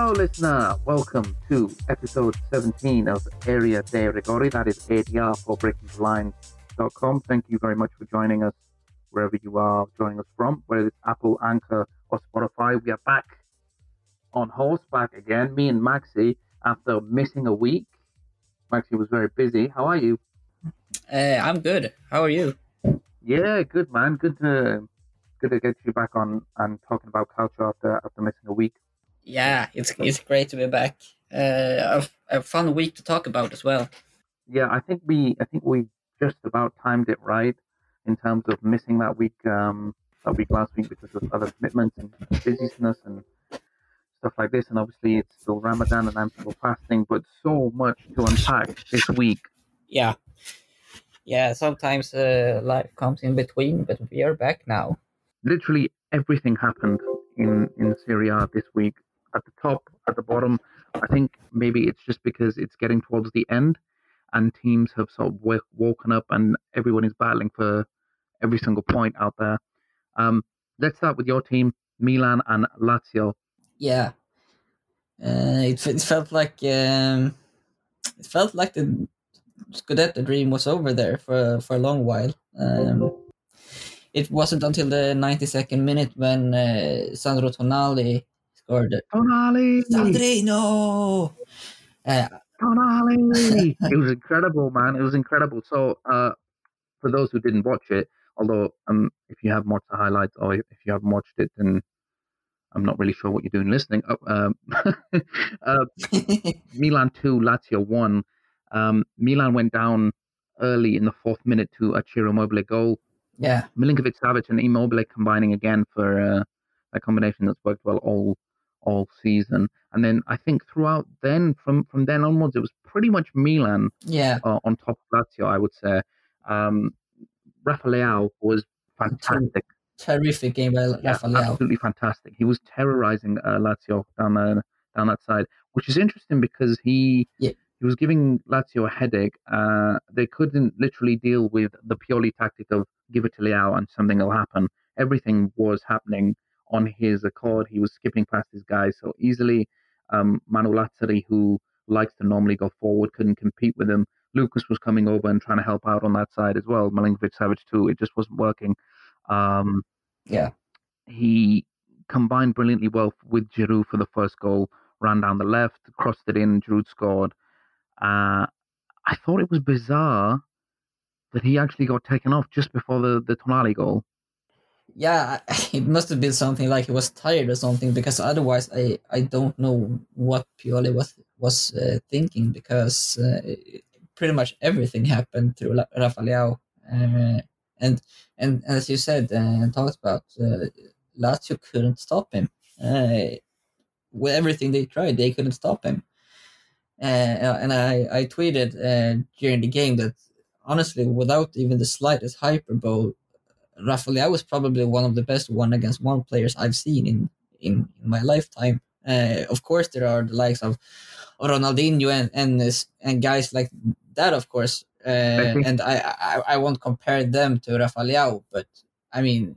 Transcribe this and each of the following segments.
Hello, listener. Welcome to episode 17 of Area de Rigori. That is ADR for BreakingTheLine.com. Thank you very much for joining us wherever you are joining us from, whether it's Apple, Anchor, or Spotify. We are back on horseback again, me and Maxi, after missing a week. Maxi was very busy. How are you? Uh, I'm good. How are you? Yeah, good man. Good to good to get you back on and talking about culture after after missing a week. Yeah, it's it's great to be back. Uh, a, a fun week to talk about as well. Yeah, I think we I think we just about timed it right in terms of missing that week um that week last week because of other commitments and busyness and stuff like this. And obviously it's still Ramadan and I'm still fasting, but so much to unpack this week. Yeah, yeah. Sometimes uh, life comes in between, but we are back now. Literally everything happened in in Serie A this week at the top, at the bottom. I think maybe it's just because it's getting towards the end and teams have sort of w- woken up and everyone is battling for every single point out there. Um, let's start with your team, Milan and Lazio. Yeah, uh, it, it felt like um, it felt like the Scudetto dream was over there for for a long while. Um, it wasn't until the 92nd minute when uh, Sandro Tonali scored. Tonali! Sandrino! Uh, Tonali! it was incredible, man. It was incredible. So, uh, for those who didn't watch it, although um, if you have watched the highlights or if you haven't watched it, then I'm not really sure what you're doing listening. Oh, um, uh, Milan 2, Lazio 1. Um, Milan went down early in the fourth minute to a Ciro Immobile goal. yeah, Milinkovic Savic and Immobile combining again for uh, a combination that's worked well all all season. And then I think throughout then from from then onwards it was pretty much Milan yeah, uh, on top of Lazio. I would say um, Rafa Leao was fantastic. terrific game by Yeah, absolutely fantastic. He was terrorizing uh, Lazio down down that side, which is interesting because he Yeah. he was giving Lazio a headache. Uh, they couldn't literally deal with the purely tactic of give it to Leao and something will happen. Everything was happening on his accord. He was skipping past his guys so easily. Um, Manu Lazzari, who likes to normally go forward, couldn't compete with him. Lucas was coming over and trying to help out on that side as well. Milinkovic Savic too. It just wasn't working. Um, Yeah, he combined brilliantly well with Giroud for the first goal, ran down the left, crossed it in, Giroud scored. Uh, I thought it was bizarre that he actually got taken off just before the, the Tonali goal. Yeah. It must have been something like he was tired or something because otherwise, I I don't know what Pioli was was uh, thinking because uh, pretty much everything happened through La-. Uh, and and as you said and talked about, uh, Lazio couldn't stop him. Uh, with everything they tried, they couldn't stop him. Uh, and I, I tweeted uh, during the game that honestly, without even the slightest hyperbole, Rafael was probably one of the best one against one players I've seen in, in, in my lifetime. Uh, of course, there are the likes of Ronaldinho and and, and guys like that, of course. Uh, and I, I I won't compare them to Rafael, but I mean,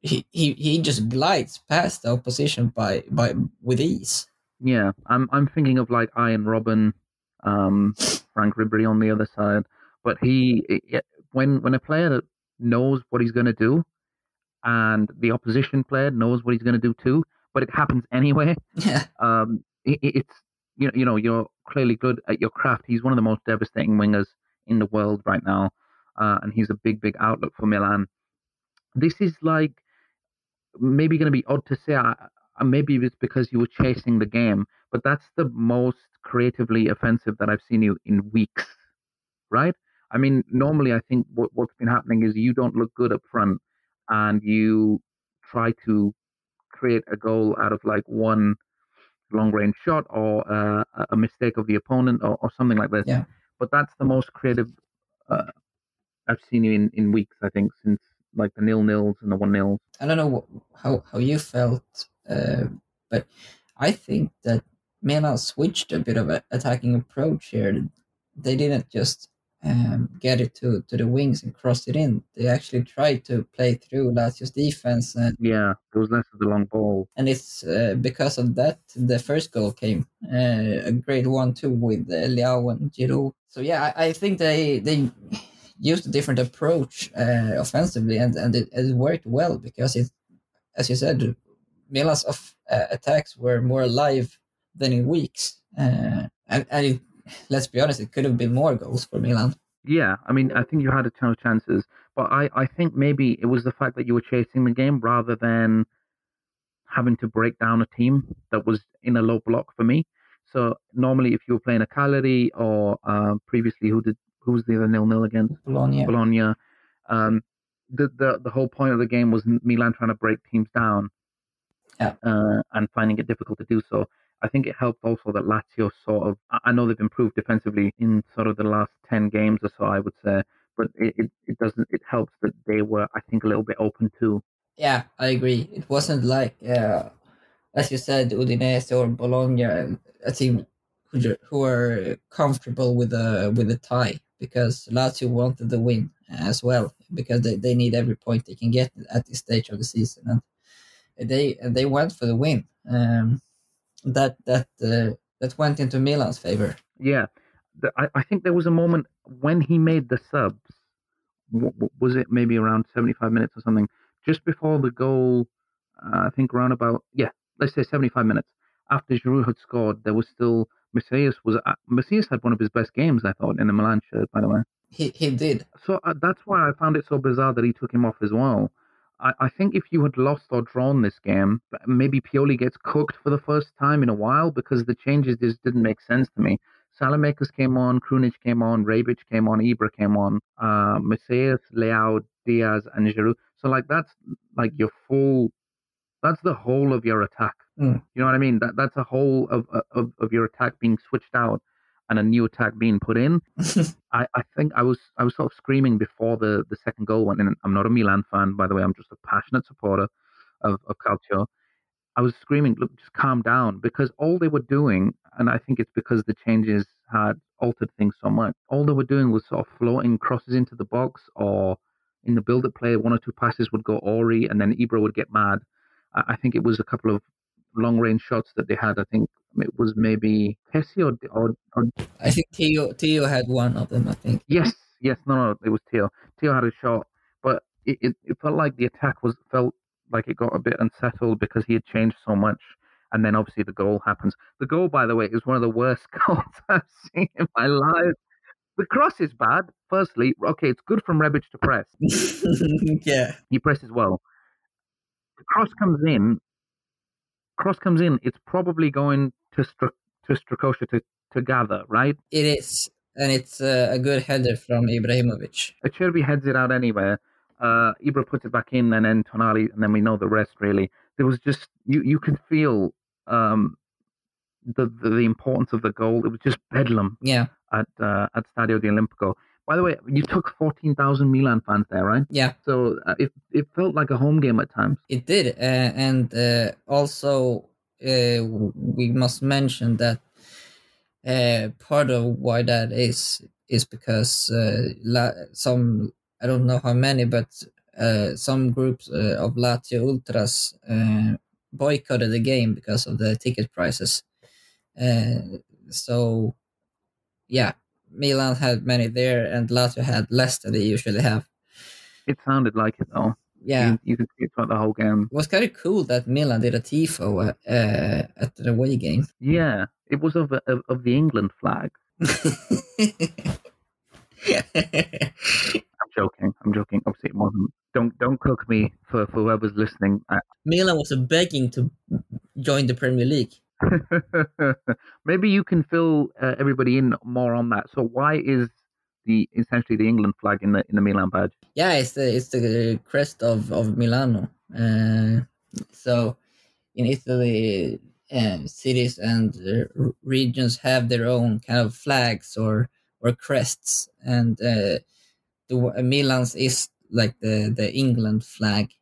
he, he he just glides past the opposition by by with ease. Yeah, I'm I'm thinking of like Arjen Robben, um, Frank Ribery on the other side. But he, when when a player knows what he's going to do, and the opposition player knows what he's going to do too, but it happens anyway. Yeah, um, it, it- it's you know, you know you're clearly good at your craft. He's one of the most devastating wingers in the world right now, uh, and he's a big, big outlook for Milan. This is like maybe going to be odd to say. uh, maybe it's because you were chasing the game, but that's the most creatively offensive that I've seen you in weeks, right? I mean, normally I think what, what's been happening is you don't look good up front, and you try to create a goal out of like one long range shot or uh, a- mistake of the opponent or, or something like this. Yeah. But that's the most creative uh, I've seen you in, in weeks, I think, since like the nil nils and the one nils. I don't know wh- how how you felt, uh, but I think that Milan switched a bit of an attacking approach here. They didn't just um, get it to, to the wings and cross it in. They actually tried to play through Lazio's defense, and yeah, it was less of the long ball. and it's uh, because of that the first goal came uh, a great one too with uh, Leao and Giroud. So yeah, I, I think they they used a different approach uh, offensively, and and it, it worked well because it, as you said, Milan's of uh, attacks were more alive than in weeks, uh, and and it, let's be honest, it could have been more goals for Milan. Yeah, I mean, I think you had a ton of chances, but I, I think maybe it was the fact that you were chasing the game rather than having to break down a team that was in a low block for me. So normally, if you were playing a Cagliari or uh, previously, who did who was the other nil nil against Bologna. Bologna, um, the, the the whole point of the game was Milan trying to break teams down, Yeah. uh, and finding it difficult to do so. I think it helped also that Lazio sort of. I know they've improved defensively in sort of the last ten games or so. I would say, but it, it, it doesn't. It helps that they were, I think, a little bit open too. Yeah, I agree. It wasn't like, uh, as you said, Udinese or Bologna, a team who who are comfortable with a with a tie because Lazio wanted the win as well because they, they need every point they can get at this stage of the season and they and they went for the win. Um, that that uh, that went into Milan's favor. Yeah, the, I, I think there was a moment when he made the subs. w- w- Was it maybe around seventy-five minutes or something? Just before the goal, uh, I think around about yeah, let's say seventy-five minutes after Giroud had scored. There was still Messias was uh, Messias had one of his best games, I thought, in the Milan shirt, by the way. He he did. So uh, that's why I found it so bizarre that he took him off as well. I, I think if you had lost or drawn this game, maybe Pioli gets cooked for the first time in a while because the changes just didn't make sense to me. Saelemaekers came on, Krunic came on, Rebic came on, Ibra came on, uh, Messias, Leao, Diaz, and Giroud. So like that's like your full, that's the whole of your attack. Mm. You know what I mean? That that's a whole of, of of your attack being switched out and a new attack being put in. I, I think I was I was sort of screaming before the, the second goal went in. I'm not a Milan fan, by the way. I'm just a passionate supporter of, of Calcio. I was screaming, look, just calm down, because all they were doing, and I think it's because the changes had altered things so much. All they were doing was sort of floating crosses into the box, or in the build-up play, one or two passes would go Ori, and then Ibra would get mad. I, I think it was a couple of long-range shots that they had. I think it was maybe Kessie or, or, or I think Theo Theo had one of them. I think. Yes, yes, no, no, it was Theo. Theo had a shot, but it, it, it felt like the attack was felt like it got a bit unsettled because he had changed so much. And then obviously the goal happens. The goal, by the way, is one of the worst goals I've seen in my life. The cross is bad. Firstly, okay, it's good from Rebic to press. yeah. He presses well. The cross comes in. Cross comes in. It's probably going to to Strakosha to, to gather, right? It is, and it's uh, a good header from Ibrahimovic. Acerbi heads it out anyway. Uh, Ibra puts it back in, and then Tonali, and then we know the rest. Really, there was just you. You could feel um, the, the the importance of the goal. It was just bedlam Yeah, at uh, at Stadio di Olimpico. By the way, you took fourteen thousand Milan fans there, right? yeah, So uh, it it felt like a home game at times. it did, uh, and uh, also uh, we must mention that uh, part of why that is is because uh, la- some I don't know how many, but uh, some groups uh, of Lazio ultras boycotted the game because of the ticket prices. So, yeah, Milan had many there, and Lazio had less than they usually have. It sounded like it though. Yeah, you, you could see it throughout the whole game. it was kind of cool that Milan did a tifo uh, at the away game. Yeah, it was of of, of the England flag. I'm joking. I'm joking. Obviously, it wasn't. Don't don't cook me for, for whoever's listening. Milan was begging to join the Premier League. Maybe you can fill uh, everybody in more on that. So why is the essentially the England flag in the in the Milan badge? Yeah, it's the it's the crest of of Milano. Uh, so in Italy, uh, cities and uh, regions have their own kind of flags or or crests, and uh, the Milan's is like the the England flag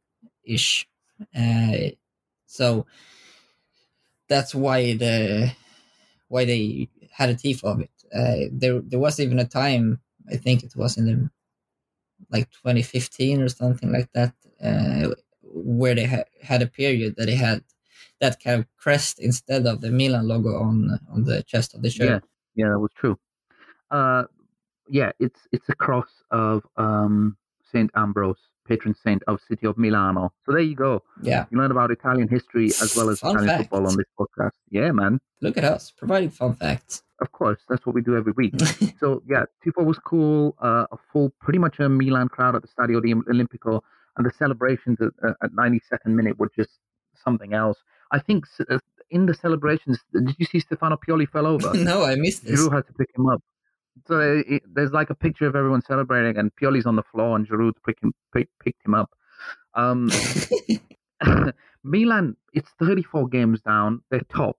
ish. Uh, so that's why the why they had a tifo of it. Uh, there there was even a time I think it was in the like 2015 or something like that, uh, where they ha- had a period that they had that kind of crest instead of the Milan logo on on the chest of the shirt. Yeah, yeah, that was true. Uh, yeah, it's it's a cross of um, Saint Ambrose, patron saint of city of Milano. So there you go. Yeah, You learn about Italian history as well as Fun Italian fact. football on this podcast. Yeah, man. look at us providing fun facts. Of course, that's what we do every week. so yeah, Tifo was cool. Uh, a full, pretty much a Milan crowd at the Stadio di Olimpico, and the celebrations at, uh, at 92nd minute were just something else. I think uh, in the celebrations, did you see Stefano Pioli fell over? no, I missed this. Giroud had to pick him up. So it, it- there's like a picture of everyone celebrating, and Pioli's on the floor, and Giroud pick him, pick, picked him up. Um, Milan, it's 34 games down. They're top.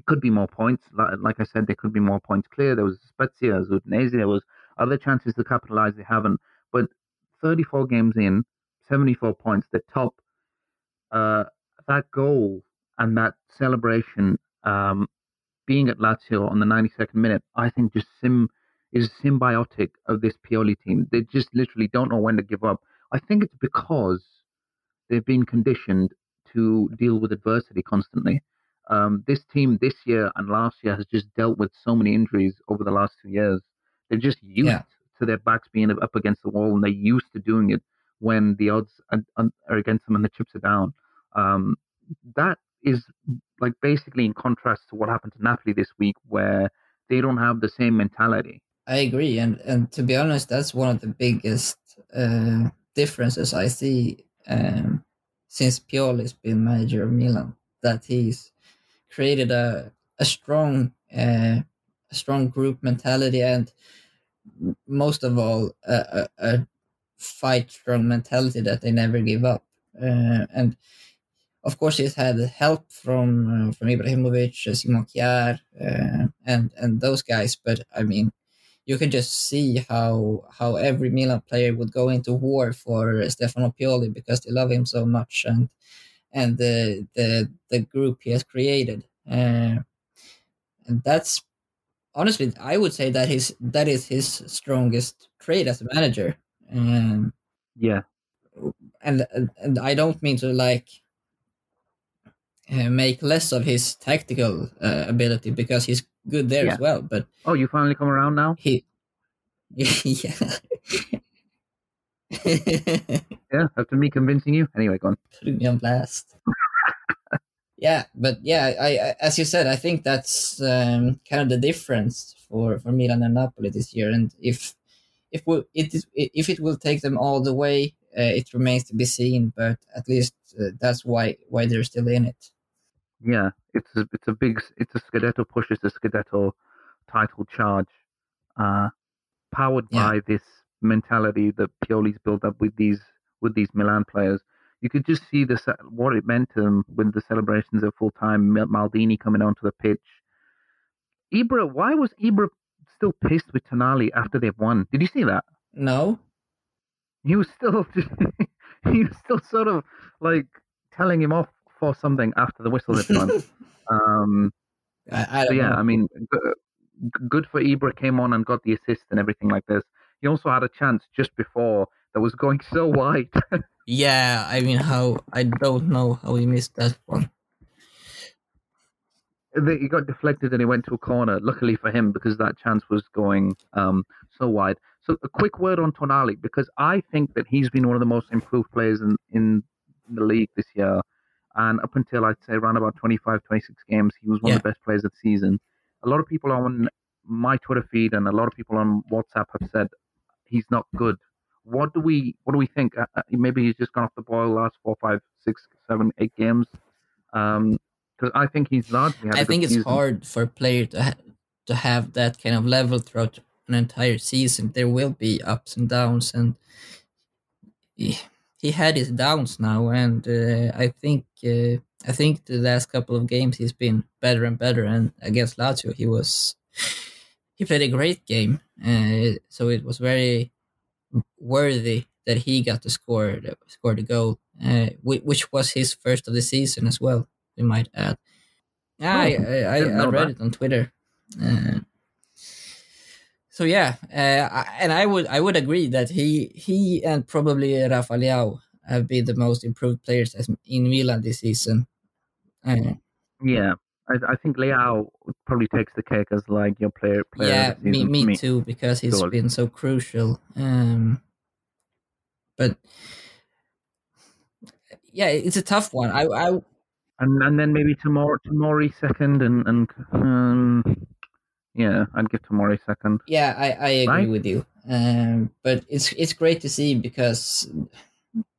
It could be more points. Like, like I said, there could be more points clear. There was Spezia, there there was other chances to capitalize. They haven't. But 34 games in, 74 points. They're top. Uh, that goal and that celebration, um, being at Lazio on the 92nd minute, I think just sim is symbiotic of this Pioli team. They just literally don't know when to give up. I think it's because they've been conditioned to deal with adversity constantly. Um, this team this year and last year has just dealt with so many injuries over the last two years. They're just used Yeah. to their backs being up against the wall, and they're used to doing it when the odds are, are against them and the chips are down. Um, that is like basically in contrast to what happened to Napoli this week, where they don't have the same mentality. I agree, and and to be honest, that's one of the biggest uh, differences I see um, since Pioli's been manager of Milan. That he's created a a strong uh, a strong group mentality, and most of all, a, a, a fight strong mentality that they never give up. Uh, and of course, he's had help from uh, from Ibrahimovic, Simon uh, and and those guys. But I mean, you can just see how how every Milan player would go into war for Stefano Pioli because they love him so much, and and the the the group he has created. Uh, and that's honestly, I would say that his that is his strongest trait as a manager. Um, Yeah, and and- I don't mean to like uh, make less of his tactical uh, ability because he's good there Yeah. as well. But Oh, you finally come around now? he, yeah, Yeah, after me convincing you? Anyway, go on. putting me on blast. yeah, but yeah, I, I as you said, I think that's um, kind of the difference for for Milan and Napoli this year. And if if we, it is if it will take them all the way, uh, it remains to be seen. But at least uh, that's why why they're still in it. Yeah, it's a, it's a big, it's a Scudetto push, it's a Scudetto title charge, uh, powered Yeah. by this mentality that Pioli's built up with these with these Milan players. You could just see the what it meant to them with the celebrations at full time. Maldini coming onto the pitch. Ibra, why was Ibra still pissed with Tonali after they've won? Did you see that? No, he was still he was still sort of like telling him off for something after the whistle had gone. um, I, I yeah, know. I mean, good for Ibra came on and got the assist and everything like this. He also had a chance just before that was going so wide. Yeah, I mean, how I don't know how he missed that one. he got deflected and he went to a corner. Luckily for him, because that chance was going um, so wide. So a quick word on Tonali, because I think that he's been one of the most improved players in, in the league this year. And up until I'd say around about 25, 26 games, he was one of the best players of the season. A lot of people on my Twitter feed and a lot of people on WhatsApp have said he's not good. What do we what do we think? Uh, uh, maybe he's just gone off the boil last four, five, six, seven, eight games. Um, because I think he's largely. I think it's season. hard for a player to ha- to have that kind of level throughout an entire season. There will be ups and downs, and he, he had his downs now. And uh, I think uh, I think the last couple of games he's been better and better. And against Lazio, he was he played a great game. Uh, so it was very worthy that he got to score score the goal, uh, which was his first of the season as well. We might add. Yeah, I, Oh, I, I, didn't I read that. it on Twitter. Uh, so yeah, uh, and I would I would agree that he he and probably Rafa Leao have been the most improved players as- in Milan this season. Uh, Yeah, I, I think Leao probably takes the cake as like your player. player yeah, me, me, me. too, because he's been so crucial. Um, but yeah, it's a tough one. I, I And and then maybe tomorrow Tomori second and and um, yeah, I'd give Tomori second. yeah, I, I agree Right? with you. Um, but it's it's great to see because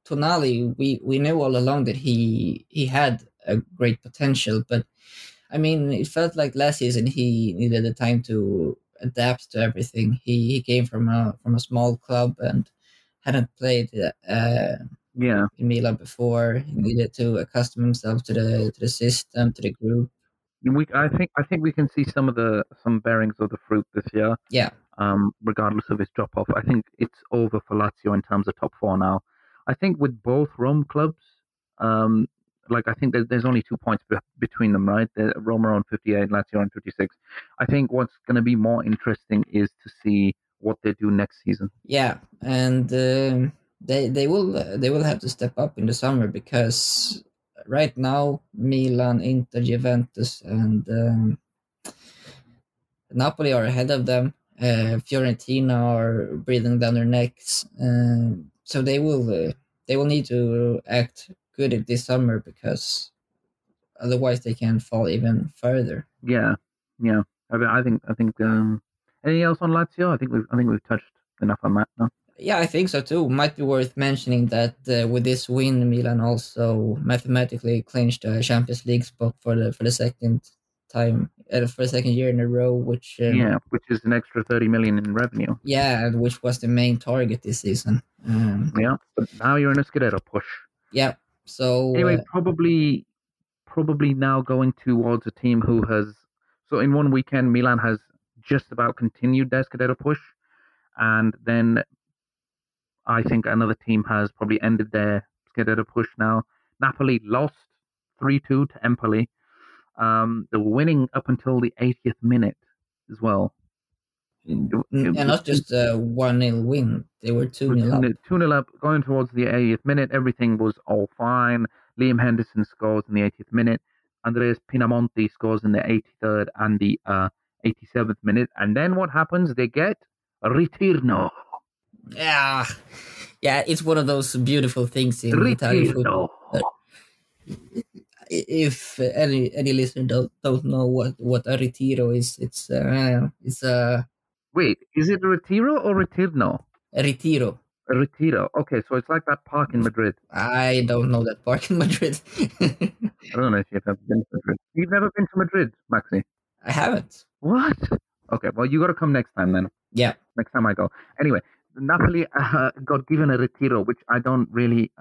Tonali, we we knew all along that he he had a great potential, but I mean, it felt like last season he needed the time to adapt to everything. He he came from a from a small club and hadn't played uh, Yeah, in Milan before. He needed to accustom himself to the to the system, to the group. we I think I think we can see some of the some bearings of the fruit this year. Yeah, um, regardless of his drop off. I think it's over for Lazio in terms of top four now. I think with both Rome clubs, um, like I think there's, only two points be- between them, right? The, Roma on 58, Lazio on 56. I think what's going to be more interesting is to see what they do next season. yeah, and um, they they will uh, they will have to step up in the summer because right now Milan, Inter, Juventus, and um, Napoli are ahead of them. Uh, Fiorentina are breathing down their necks, um, so they will uh, they will need to act good this summer because otherwise they can fall even further. Yeah, yeah. I, mean, I think I think. Um, anything else on Lazio? I think we've I think we've touched enough on that. No? Yeah, I think so too. Might be worth mentioning that uh, with this win, Milan also mathematically clinched a Champions League spot for the for the second time uh, for the second year in a row, which um, Yeah, which is an extra 30 million in revenue. yeah, which was the main target this season. Um, Yeah, but now you're in a Scudetto push. yeah, so anyway, uh, probably probably now going towards a team who has so in one weekend Milan has just about continued their Scudetto push, and then I think another team has probably ended their Scudetto push now. Napoli lost three two to Empoli. Um, they were winning up until the 80th minute as well. And not just a one 0 win; they were two 0 up. 2 0 up, going towards the 80th minute. Everything was all fine. Liam Henderson scores in the 80th minute. Andreas Pinamonti scores in the 83rd and the uh, 87th minute. And then what happens? They get Ritirno. Yeah, yeah, it's one of those beautiful things in Italian football. If any any listener don't, don't know what what a retiro is it's uh, it's a, Wait, is it Retiro or Ritirno? a retiro Retiro. Okay, so it's like that park in Madrid. i don't know that park in madrid I don't know if you've ever been to Madrid. You've never been to Madrid, Maxi? i haven't What? Okay, well, you got to come next time then. yeah next time I go. Anyway, Napoli uh, got given a retiro, which I don't really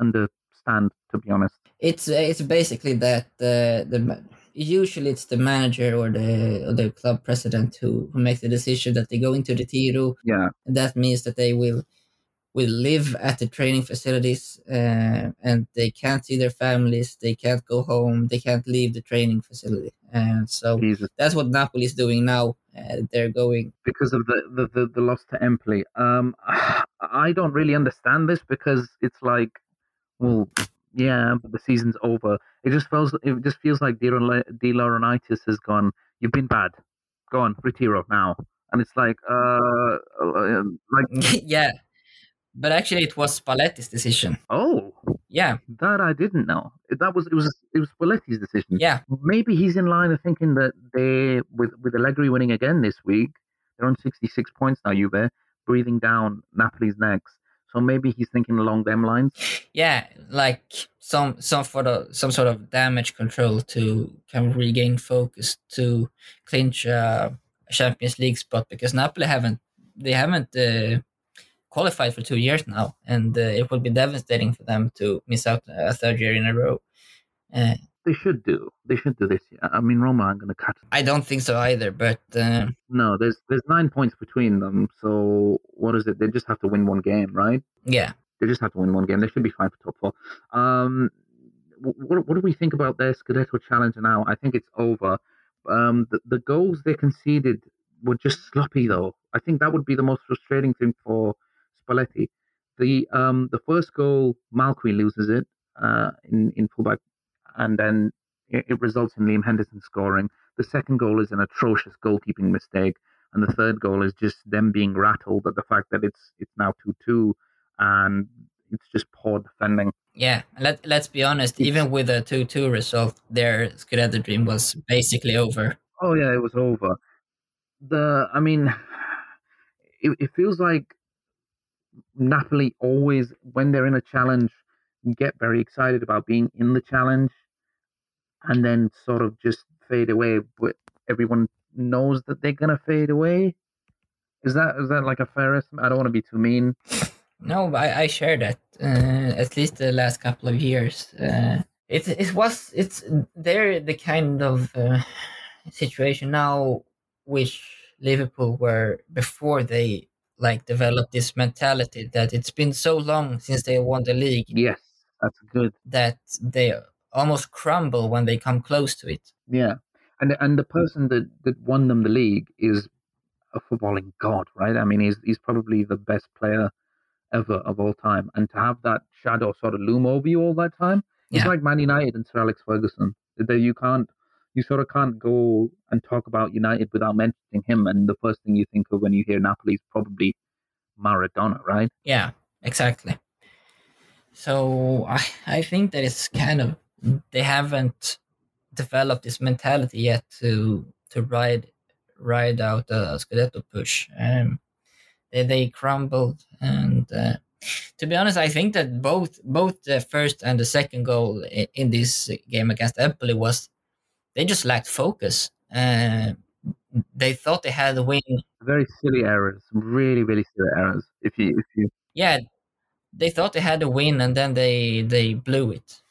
understand, to be honest. it's it's basically that uh, the usually it's the manager or the or the club president who, who makes the decision that they go into retiro Yeah, and that means that they will will live at the training facilities uh, and they can't see their families they can't go home they can't leave the training facility and so Jesus. that's what napoli is doing now uh, they're going Because of the, the, the, the loss to Empoli. Um, I don't really understand this because it's like, well, yeah, but the season's over. It just feels it just feels like De Laur- De Laurentiis has gone. You've been bad. Go on, retiro now. And it's like, uh, uh, like, yeah but actually it was spalletti's decision oh, yeah that I didn't know. That was it was it was Spalletti's decision. yeah maybe he's in line of thinking that they with with Allegri winning again this week, they're on sixty six points now. Juve breathing down Napoli's necks. So maybe he's thinking along them lines. yeah like some some sort of some sort of damage control to kind of regain focus to clinch uh, a champions league spot because napoli haven't they haven't uh, qualified for two years now and uh, it would be devastating for them to miss out a third year in a row uh, They should do. They should do this. I mean, Roma aren't going to cut. i don't think so either but uh, No, there's there's nine points between them. So what is it? They just have to win one game, right? yeah They just have to win one game. They should be fine for top four. Um, what what do we think about their Scudetto challenge now? I think it's over. Um, the, the goals they conceded were just sloppy though. I think that would be the most frustrating thing for Spalletti. The um the first goal, Malcuit loses it uh, in in fullback, and then it, it results in Liam Henderson scoring. The second goal is an atrocious goalkeeping mistake, and the third goal is just them being rattled at the fact that it's it's now two two, and it's just poor defending. Yeah, let let's be honest. Even with a two two result, their Scudetto dream was basically over. Oh yeah, it was over. The I mean, it, it feels like Napoli always when they're in a challenge get very excited about being in the challenge, and then sort of just fade away. But everyone knows that they're gonna fade away. Is that is that like a fair estimate? I don't want to be too mean. No, I, I share that. Uh, at least the last couple of years, uh, it it was it's they're the kind of uh, situation now which Liverpool were before they like developed this mentality that it's been so long since they won the league. Yes, that's good. That they almost crumble when they come close to it. Yeah, and and the mm. person that that won them the league is a footballing god, right? I mean, he's he's probably the best player ever of all time, and to have that shadow sort of loom over you all that time, it's like Man United and Sir Alex Ferguson. That you can't, you sort of can't go and talk about United without mentioning him, and the first thing you think of when you hear Napoli is probably Maradona, right? Yeah, exactly. So I I think that it's kind of they haven't developed this mentality yet to to ride ride out a Scudetto push. Um, they they crumbled, and uh, to be honest, I think that both both the first and the second goal in, in this game against Empoli was they just lacked focus. Uh, they thought they had a win Very silly errors, really, really silly errors. If you, if you, yeah, they thought they had a win and then they they blew it.